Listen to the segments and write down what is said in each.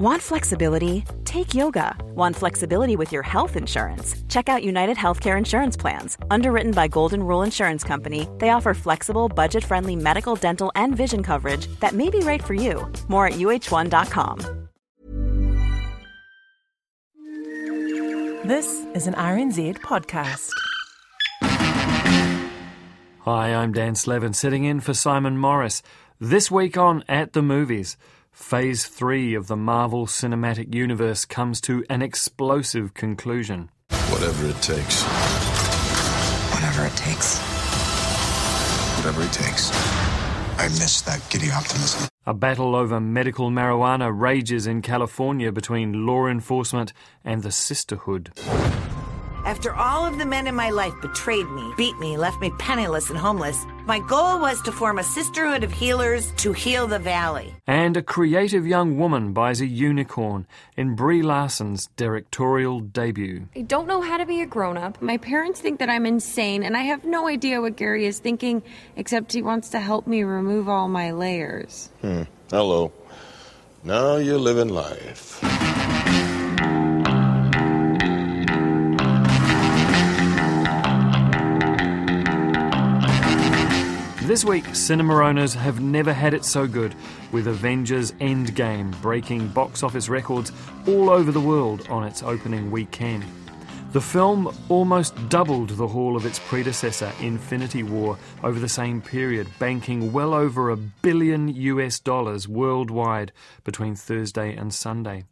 Want flexibility? Take yoga. Want flexibility with your health insurance? Check out United Healthcare Insurance Plans. Underwritten by Golden Rule Insurance Company, they offer flexible, budget friendly medical, dental, and vision coverage that may be right for you. More at uhone.com. This is an RNZ podcast. Hi, I'm Dan Slevin, sitting in for Simon Morris. This week on At the Movies. Phase 3 of the Marvel Cinematic Universe comes to an explosive conclusion. Whatever it takes. Whatever it takes. Whatever it takes. I miss that giddy optimism. A battle over medical marijuana rages in California between law enforcement and the sisterhood. After all of the men in my life betrayed me, beat me, left me penniless and homeless, my goal was to form a sisterhood of healers to heal the valley. And a creative young woman buys a unicorn in Brie Larson's directorial debut. I don't know how to be a grown up. My parents think that I'm insane, and I have no idea what Gary is thinking, except he wants to help me remove all my layers. Hmm. Hello. Now you're living life. This week, cinema owners have never had it so good, with Avengers Endgame breaking box office records all over the world on its opening weekend. The film almost doubled the haul of its predecessor, Infinity War, over the same period, banking well over a billion US dollars worldwide between Thursday and Sunday.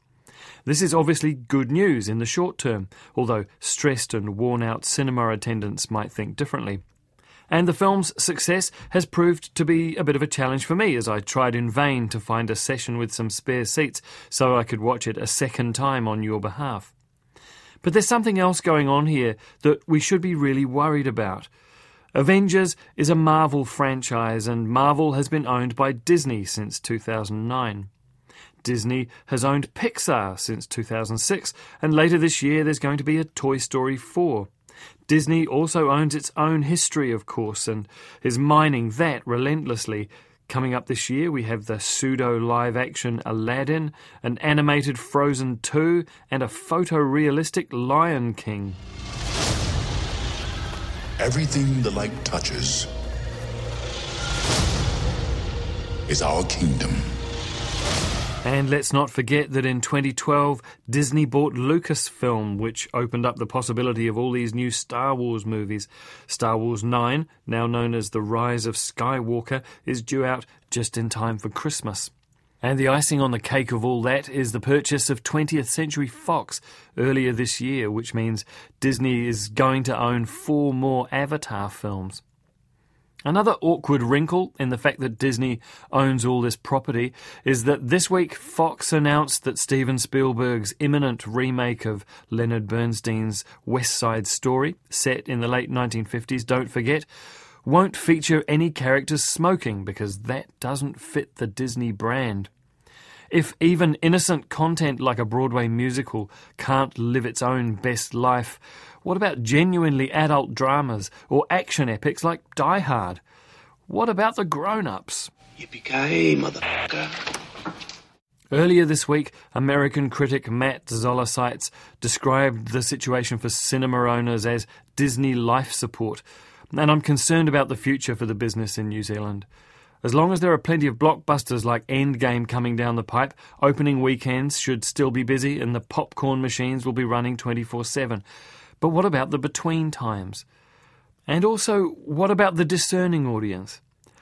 This is obviously good news in the short term, although stressed and worn out cinema attendants might think differently. And the film's success has proved to be a bit of a challenge for me as I tried in vain to find a session with some spare seats so I could watch it a second time on your behalf. But there's something else going on here that we should be really worried about. Avengers is a Marvel franchise, and Marvel has been owned by Disney since 2009. Disney has owned Pixar since 2006, and later this year there's going to be a Toy Story 4. Disney also owns its own history, of course, and is mining that relentlessly. Coming up this year, we have the pseudo live action Aladdin, an animated Frozen 2, and a photorealistic Lion King. Everything the light touches is our kingdom. And let's not forget that in 2012, Disney bought Lucasfilm, which opened up the possibility of all these new Star Wars movies. Star Wars 9, now known as The Rise of Skywalker, is due out just in time for Christmas. And the icing on the cake of all that is the purchase of 20th Century Fox earlier this year, which means Disney is going to own four more Avatar films. Another awkward wrinkle in the fact that Disney owns all this property is that this week Fox announced that Steven Spielberg's imminent remake of Leonard Bernstein's West Side Story, set in the late 1950s, don't forget, won't feature any characters smoking because that doesn't fit the Disney brand. If even innocent content like a Broadway musical can't live its own best life, what about genuinely adult dramas or action epics like Die Hard? What about the grown ups? Yippee-ki-yay, motherfucker. Earlier this week, American critic Matt Zoller described the situation for cinema owners as Disney life support, and I'm concerned about the future for the business in New Zealand. As long as there are plenty of blockbusters like Endgame coming down the pipe, opening weekends should still be busy and the popcorn machines will be running 24 7. But what about the between times? And also, what about the discerning audience?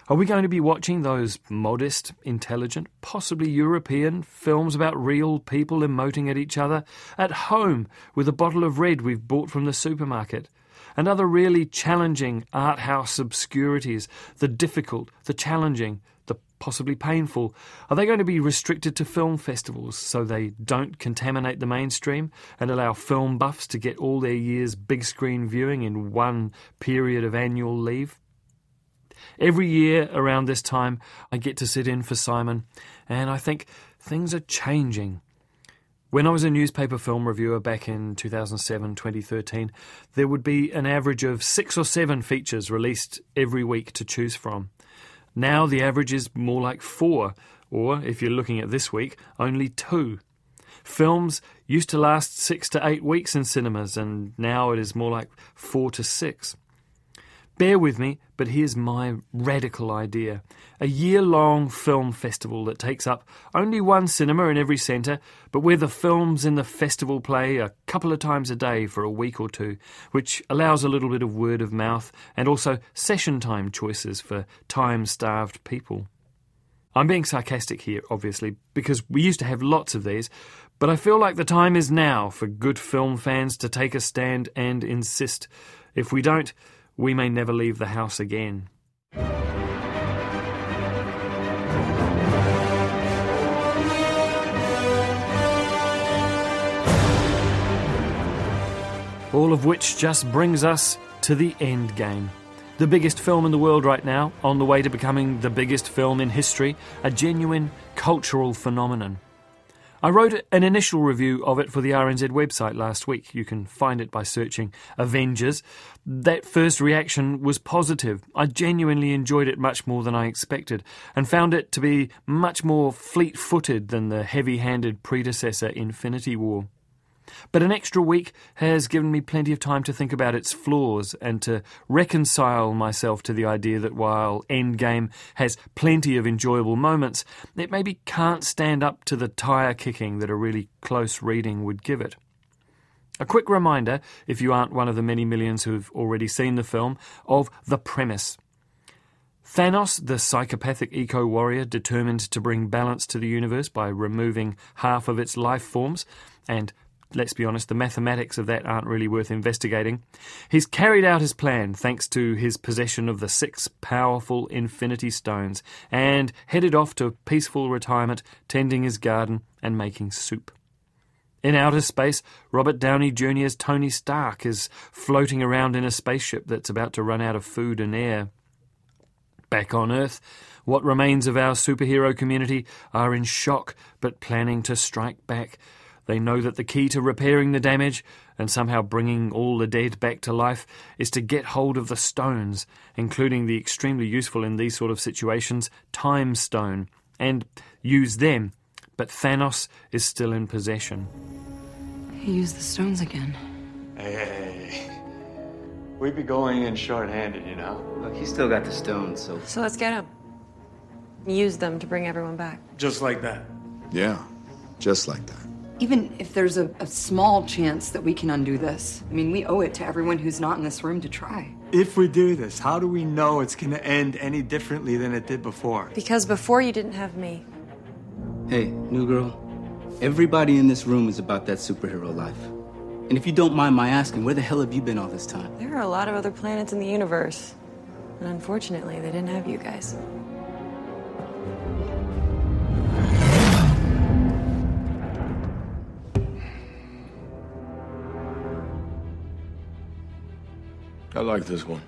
Are we going to be watching those modest, intelligent, possibly European films about real people emoting at each other at home with a bottle of red we've bought from the supermarket? and other really challenging art house obscurities, the difficult, the challenging, possibly painful, are they going to be restricted to film festivals so they don't contaminate the mainstream and allow film buffs to get all their year's big screen viewing in one period of annual leave? Every year around this time, I get to sit in for Simon, and I think things are changing. When I was a newspaper film reviewer back in 2007 2013, there would be an average of six or seven features released every week to choose from. Now the average is more like four, or if you're looking at this week, only two. Films used to last six to eight weeks in cinemas, and now it is more like four to six. Bear with me, but here's my radical idea. A year long film festival that takes up only one cinema in every centre, but where the films in the festival play a couple of times a day for a week or two, which allows a little bit of word of mouth and also session time choices for time starved people. I'm being sarcastic here, obviously, because we used to have lots of these, but I feel like the time is now for good film fans to take a stand and insist. If we don't, we may never leave the house again. All of which just brings us to the end game. The biggest film in the world right now, on the way to becoming the biggest film in history, a genuine cultural phenomenon. I wrote an initial review of it for the RNZ website last week. You can find it by searching Avengers. That first reaction was positive. I genuinely enjoyed it much more than I expected and found it to be much more fleet footed than the heavy handed predecessor Infinity War. But an extra week has given me plenty of time to think about its flaws and to reconcile myself to the idea that while Endgame has plenty of enjoyable moments, it maybe can't stand up to the tire kicking that a really close reading would give it. A quick reminder, if you aren't one of the many millions who've already seen the film, of the premise. Thanos, the psychopathic eco warrior determined to bring balance to the universe by removing half of its life forms, and let's be honest, the mathematics of that aren't really worth investigating. He's carried out his plan thanks to his possession of the six powerful Infinity Stones and headed off to peaceful retirement, tending his garden and making soup. In outer space, Robert Downey Jr.'s Tony Stark is floating around in a spaceship that's about to run out of food and air. Back on Earth, what remains of our superhero community are in shock but planning to strike back they know that the key to repairing the damage and somehow bringing all the dead back to life is to get hold of the stones, including the extremely useful in these sort of situations Time Stone, and use them. But Thanos is still in possession. He used the stones again. Hey, hey, hey. We'd be going in short-handed, you know. Look, he's still got the stones, so. So let's get him. Use them to bring everyone back. Just like that. Yeah, just like that. Even if there's a, a, small chance that we can undo this, I mean, we owe it to everyone who's not in this room to try. If we do this, how do we know it's gonna end any differently than it did before? Because before you didn't have me. Hey, new girl. Everybody in this room is about that superhero life. And if you don't mind my asking, where the hell have you been all this time? There are a lot of other planets in the universe. And unfortunately, they didn't have you guys. I like this one.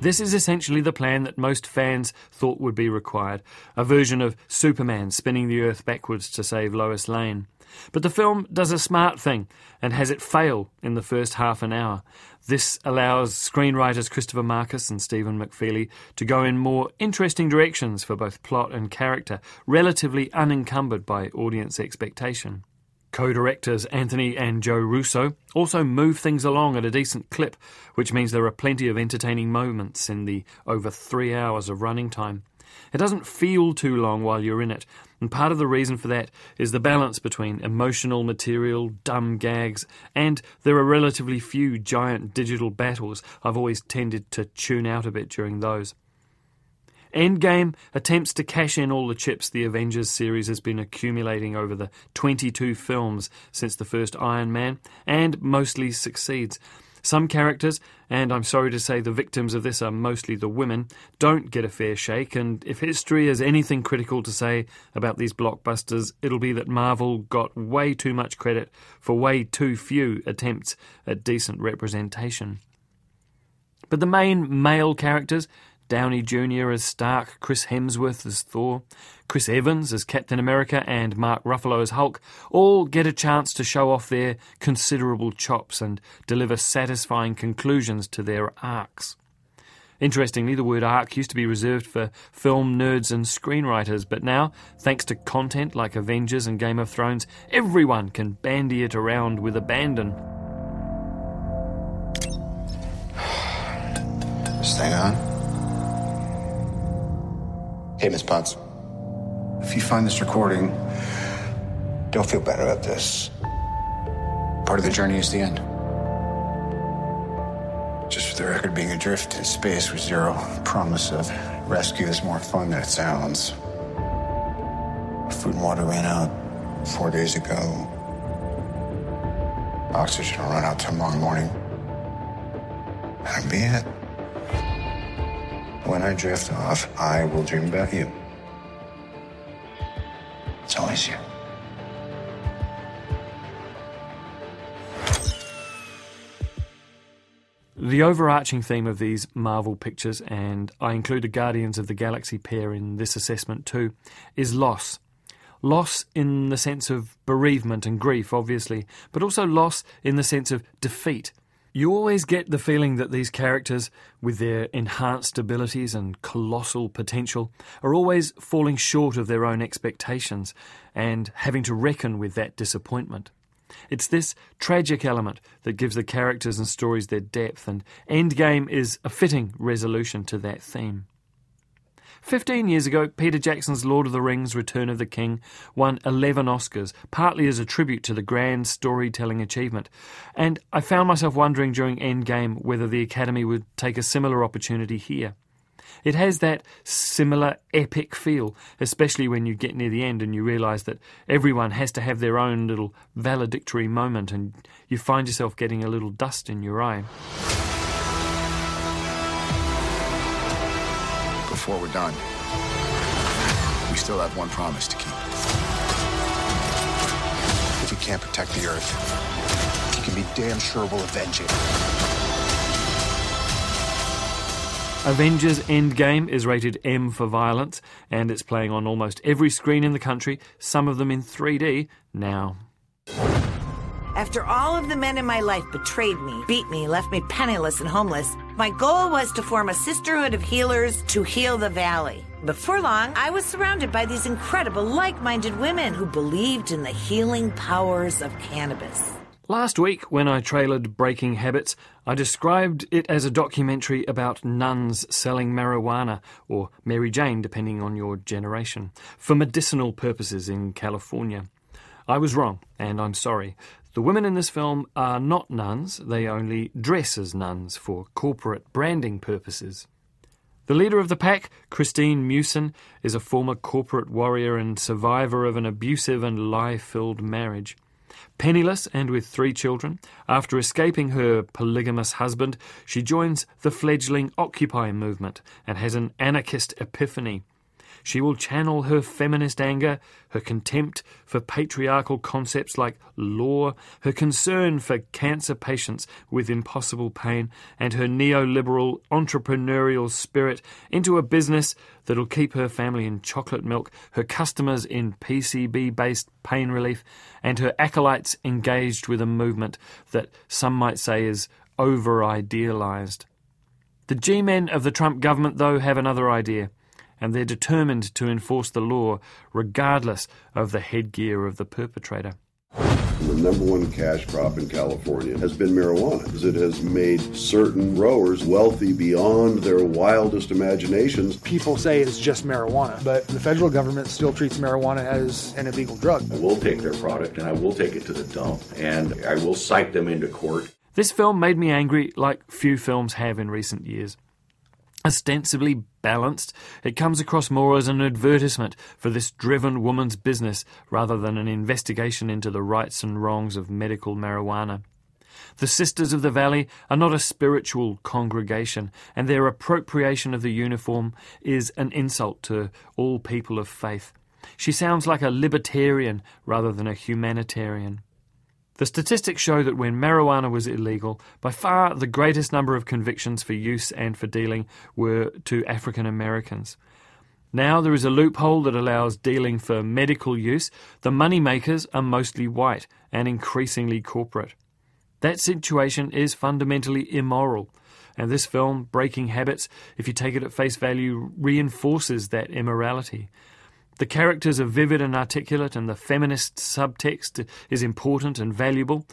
This is essentially the plan that most fans thought would be required a version of Superman spinning the Earth backwards to save Lois Lane. But the film does a smart thing and has it fail in the first half an hour. This allows screenwriters Christopher Markus and Stephen McFeely to go in more interesting directions for both plot and character, relatively unencumbered by audience expectation. Co directors Anthony and Joe Russo also move things along at a decent clip, which means there are plenty of entertaining moments in the over three hours of running time. It doesn't feel too long while you're in it, and part of the reason for that is the balance between emotional material, dumb gags, and there are relatively few giant digital battles. I've always tended to tune out a bit during those. Endgame attempts to cash in all the chips the Avengers series has been accumulating over the 22 films since the first Iron Man, and mostly succeeds. Some characters, and I'm sorry to say the victims of this are mostly the women, don't get a fair shake, and if history has anything critical to say about these blockbusters, it'll be that Marvel got way too much credit for way too few attempts at decent representation. But the main male characters Downey Jr. as Stark, Chris Hemsworth as Thor, Chris Evans as Captain America, and Mark Ruffalo as Hulk all get a chance to show off their considerable chops and deliver satisfying conclusions to their arcs. Interestingly, the word arc used to be reserved for film nerds and screenwriters, but now, thanks to content like Avengers and Game of Thrones, everyone can bandy it around with abandon. Stay on. Hey, Miss Potts. If you find this recording, don't feel bad about this. Part of the journey is the end. Just for the record, being adrift in space with zero promise of rescue is more fun than it sounds. Food and water ran out four days ago. Oxygen will run out tomorrow morning. That'll be it. When I drift off, I will dream about you. It's always you. The overarching theme of these Marvel pictures, and I include the Guardians of the Galaxy pair in this assessment too, is loss. Loss in the sense of bereavement and grief, obviously, but also loss in the sense of defeat. You always get the feeling that these characters, with their enhanced abilities and colossal potential, are always falling short of their own expectations and having to reckon with that disappointment. It's this tragic element that gives the characters and stories their depth, and Endgame is a fitting resolution to that theme. Fifteen years ago, Peter Jackson's Lord of the Rings Return of the King won 11 Oscars, partly as a tribute to the grand storytelling achievement. And I found myself wondering during Endgame whether the Academy would take a similar opportunity here. It has that similar epic feel, especially when you get near the end and you realise that everyone has to have their own little valedictory moment and you find yourself getting a little dust in your eye. Before we're done, we still have one promise to keep. If we can't protect the Earth, you can be damn sure we'll avenge it. Avengers Endgame is rated M for violence, and it's playing on almost every screen in the country, some of them in 3D now. After all of the men in my life betrayed me, beat me, left me penniless and homeless, my goal was to form a sisterhood of healers to heal the valley. Before long, I was surrounded by these incredible, like minded women who believed in the healing powers of cannabis. Last week, when I trailered Breaking Habits, I described it as a documentary about nuns selling marijuana, or Mary Jane, depending on your generation, for medicinal purposes in California. I was wrong, and I'm sorry. The women in this film are not nuns, they only dress as nuns for corporate branding purposes. The leader of the pack, Christine Meeusen, is a former corporate warrior and survivor of an abusive and lie filled marriage. Penniless and with three children, after escaping her polygamous husband, she joins the fledgling Occupy movement and has an anarchist epiphany. She will channel her feminist anger, her contempt for patriarchal concepts like law, her concern for cancer patients with impossible pain, and her neoliberal entrepreneurial spirit into a business that'll keep her family in chocolate milk, her customers in PCB based pain relief, and her acolytes engaged with a movement that some might say is over idealized. The G men of the Trump government, though, have another idea and they're determined to enforce the law regardless of the headgear of the perpetrator. The number one cash crop in California has been marijuana because it has made certain growers wealthy beyond their wildest imaginations. People say it's just marijuana, but the federal government still treats marijuana as an illegal drug. I will take their product and I will take it to the dump and I will cite them into court. This film made me angry like few films have in recent years ostensibly balanced, it comes across more as an advertisement for this driven woman's business rather than an investigation into the rights and wrongs of medical marijuana. The Sisters of the Valley are not a spiritual congregation, and their appropriation of the uniform is an insult to all people of faith. She sounds like a libertarian rather than a humanitarian. The statistics show that when marijuana was illegal, by far the greatest number of convictions for use and for dealing were to African Americans. Now there is a loophole that allows dealing for medical use. The money makers are mostly white and increasingly corporate. That situation is fundamentally immoral. And this film, Breaking Habits, if you take it at face value, reinforces that immorality. The characters are vivid and articulate, and the feminist subtext is important and valuable,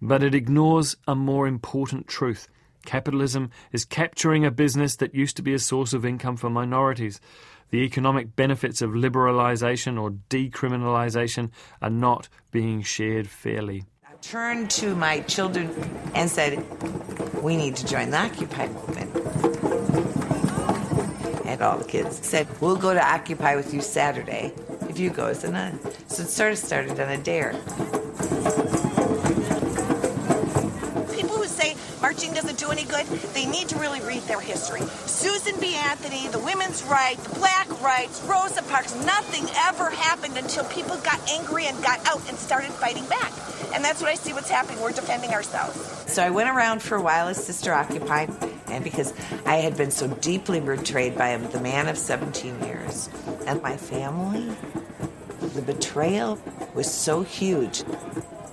but it ignores a more important truth. Capitalism is capturing a business that used to be a source of income for minorities. The economic benefits of liberalisation or decriminalisation are not being shared fairly. I turned to my children and said, We need to join the Occupy movement. And all the kids said, We'll go to Occupy with you Saturday if you go as a nun. So it sort of started on a dare. People who say marching doesn't do any good, they need to really read their history. Susan B. Anthony, the women's rights, the black rights, Rosa Parks, nothing ever happened until people got angry and got out and started fighting back. And that's what I see what's happening. We're defending ourselves. So I went around for a while as Sister Occupy, and because I had been so deeply betrayed by the man of 17 years and my family, the betrayal was so huge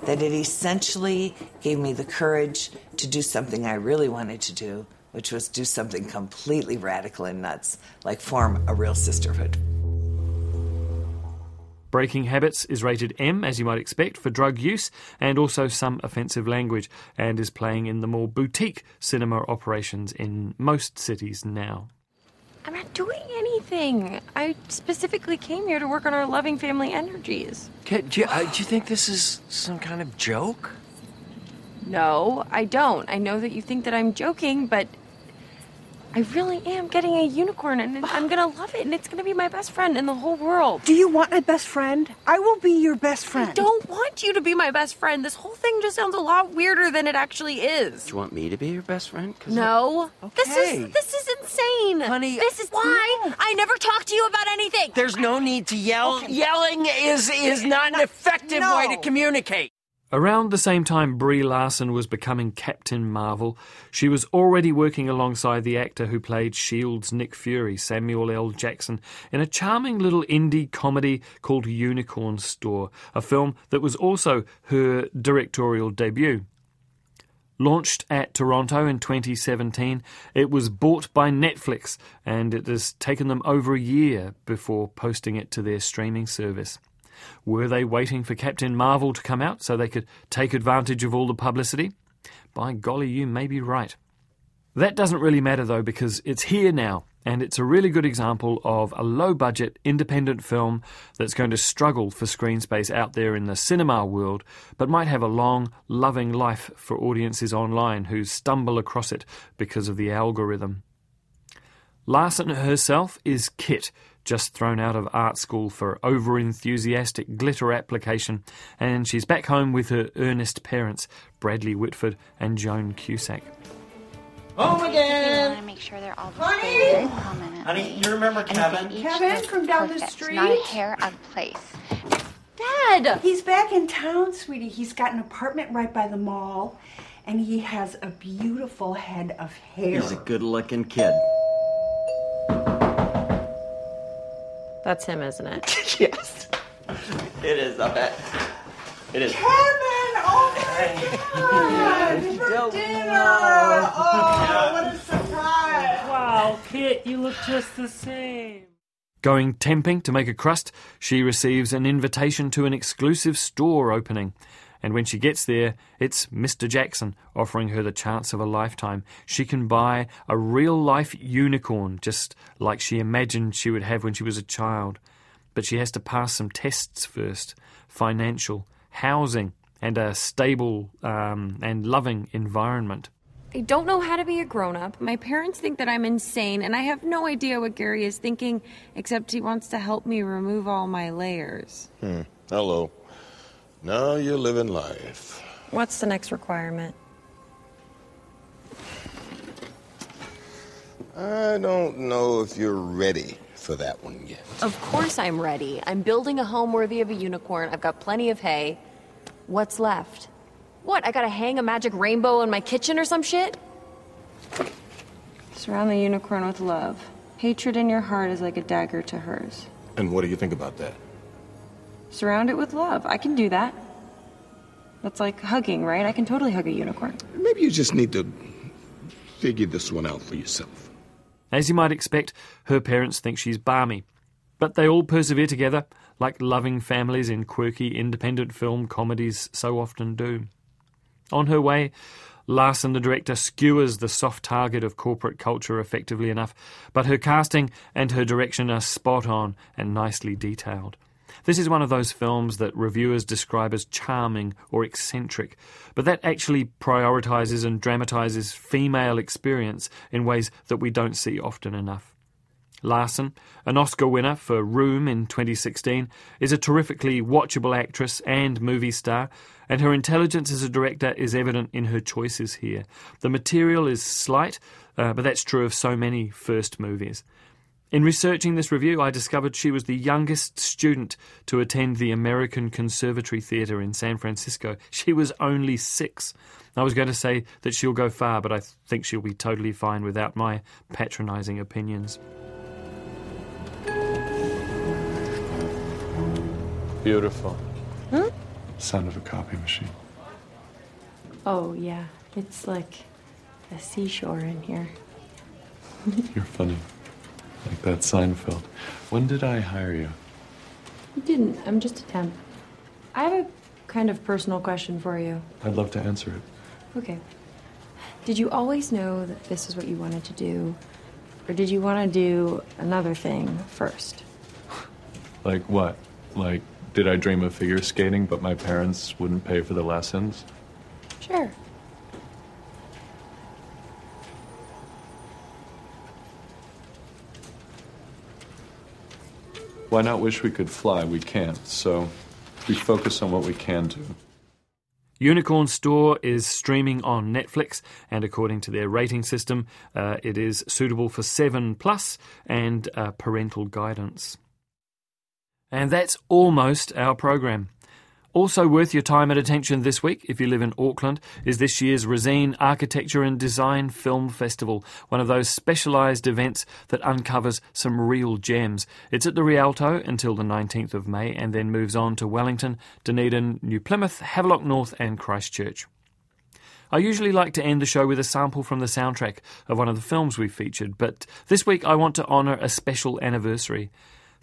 that it essentially gave me the courage to do something I really wanted to do, which was do something completely radical and nuts, like form a real sisterhood. Breaking Habits is rated M, as you might expect, for drug use and also some offensive language, and is playing in the more boutique cinema operations in most cities now. I'm not doing anything. I specifically came here to work on our loving family energies. Kid, do you, uh, do you think this is some kind of joke? No, I don't. I know that you think that I'm joking, but I really am getting a unicorn and I'm gonna love it and it's gonna be my best friend in the whole world. Do you want my best friend? I will be your best friend. I don't want you to be my best friend. This whole thing just sounds a lot weirder than it actually is. Do you want me to be your best friend? No. This Okay. is this is insane. Honey, This is why I never talk to you about anything. There's no need to yell. Yelling is is not an effective way to communicate. Around the same time Brie Larson was becoming Captain Marvel, she was already working alongside the actor who played S.H.I.E.L.D.'s Nick Fury, Samuel L. Jackson, in a charming little indie comedy called Unicorn Store, a film that was also her directorial debut. Launched at Toronto in 2017, it was bought by Netflix and it has taken them over a year before posting it to their streaming service. Were they waiting for Captain Marvel to come out so they could take advantage of all the publicity? By golly, you may be right. That doesn't really matter though, because it's here now, and it's a really good example of a low budget, independent film that's going to struggle for screen space out there in the cinema world, but might have a long, loving life for audiences online who stumble across it because of the algorithm. Larson herself is Kit, just thrown out of art school for over enthusiastic glitter application, and she's back home with her earnest parents, Bradley Whitford and Joan Cusack. Home I again. want to make sure they're all Honey! displayed very prominently. Honey, you remember Kevin? Kevin from down the perfect, street? Not a hair out of place. Dad! He's back in town, sweetie. He's got an apartment right by the mall, and he has a beautiful head of hair. He's a good-looking kid. That's him, isn't it? yes. It is, I bet. It is. Kevin! Oh my God! For dinner! Oh, what a surprise! Wow, Kit, you look just the same. Going temping to make a crust, she receives an invitation to an exclusive store opening. And when she gets there, it's Mr. Jackson offering her the chance of a lifetime. She can buy a real life unicorn, just like she imagined she would have when she was a child. But she has to pass some tests first financial, housing, and a stable um, and loving environment. I don't know how to be a grown up. My parents think that I'm insane, and I have no idea what Gary is thinking, except he wants to help me remove all my layers. Hmm. Hello. Now you're living life. What's the next requirement? I don't know if you're ready for that one yet. Of course I'm ready. I'm building a home worthy of a unicorn. I've got plenty of hay. What's left? What, I gotta hang a magic rainbow in my kitchen or some shit? Surround the unicorn with love. Hatred in your heart is like a dagger to hers. And what do you think about that? Surround it with love. I can do that. That's like hugging, right? I can totally hug a unicorn. Maybe you just need to figure this one out for yourself. As you might expect, her parents think she's balmy. But they all persevere together, like loving families in quirky independent film comedies so often do. On her way, Larson, the director, skewers the soft target of corporate culture effectively enough, but her casting and her direction are spot on and nicely detailed. This is one of those films that reviewers describe as charming or eccentric, but that actually prioritizes and dramatizes female experience in ways that we don't see often enough. Larson, an Oscar winner for Room in 2016, is a terrifically watchable actress and movie star, and her intelligence as a director is evident in her choices here. The material is slight, uh, but that's true of so many first movies. In researching this review, I discovered she was the youngest student to attend the American Conservatory Theatre in San Francisco. She was only six. I was going to say that she'll go far, but I think she'll be totally fine without my patronising opinions. Beautiful. Hmm? Sound of a copy machine. Oh, yeah. It's like a seashore in here. You're funny. Like that Seinfeld. When did I hire you? You didn't. I'm just a temp. I have a kind of personal question for you. I'd love to answer it. Okay. Did you always know that this is what you wanted to do? Or did you want to do another thing first? Like what? Like, did I dream of figure skating, but my parents wouldn't pay for the lessons? Sure. Why not wish we could fly? We can't, so we focus on what we can do. Unicorn Store is streaming on Netflix, and according to their rating system, uh, it is suitable for 7 plus and uh, parental guidance. And that's almost our program. Also worth your time and attention this week, if you live in Auckland, is this year's Resene Architecture and Design Film Festival, one of those specialised events that uncovers some real gems. It's at the Rialto until the 19th of May and then moves on to Wellington, Dunedin, New Plymouth, Havelock North, and Christchurch. I usually like to end the show with a sample from the soundtrack of one of the films we've featured, but this week I want to honour a special anniversary.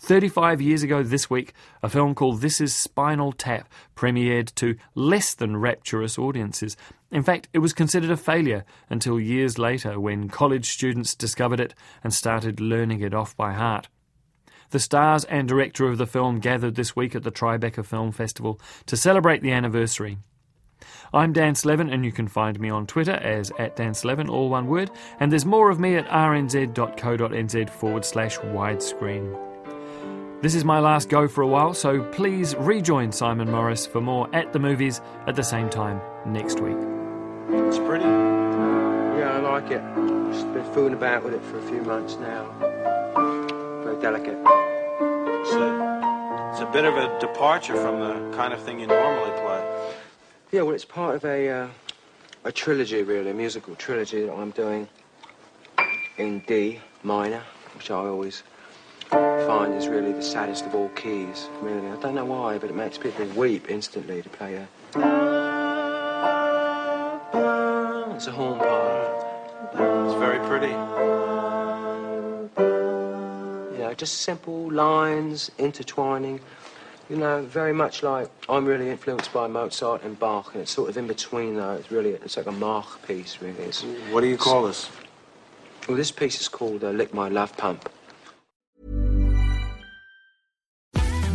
35 years ago this week, a film called This Is Spinal Tap premiered to less than rapturous audiences. In fact, it was considered a failure until years later when college students discovered it and started learning it off by heart. The stars and director of the film gathered this week at the Tribeca Film Festival to celebrate the anniversary. I'm Dan Slevin, and you can find me on Twitter as at Dan Slevin, all one word, and there's more of me at rnz.co.nz forward slash widescreen. This is my last go for a while, so please rejoin Simon Morris for more at the movies at the same time next week. It's pretty. Yeah, I like it. Just been fooling about with it for a few months now. Very delicate. It's a, it's a bit of a departure from the kind of thing you normally play. Yeah, well, it's part of a uh, a trilogy, really, a musical trilogy that I'm doing in D minor, which I always find is really the saddest of all keys, really. I don't know why, but it makes people weep instantly to play a... It's a horn part. It's very pretty. Yeah, just simple lines intertwining. You know, very much like I'm really influenced by Mozart and Bach, and it's sort of in between though. It's really, it's like a Mach piece, really. It's, What do you call this? Well, this piece is called uh, Lick My Love Pump.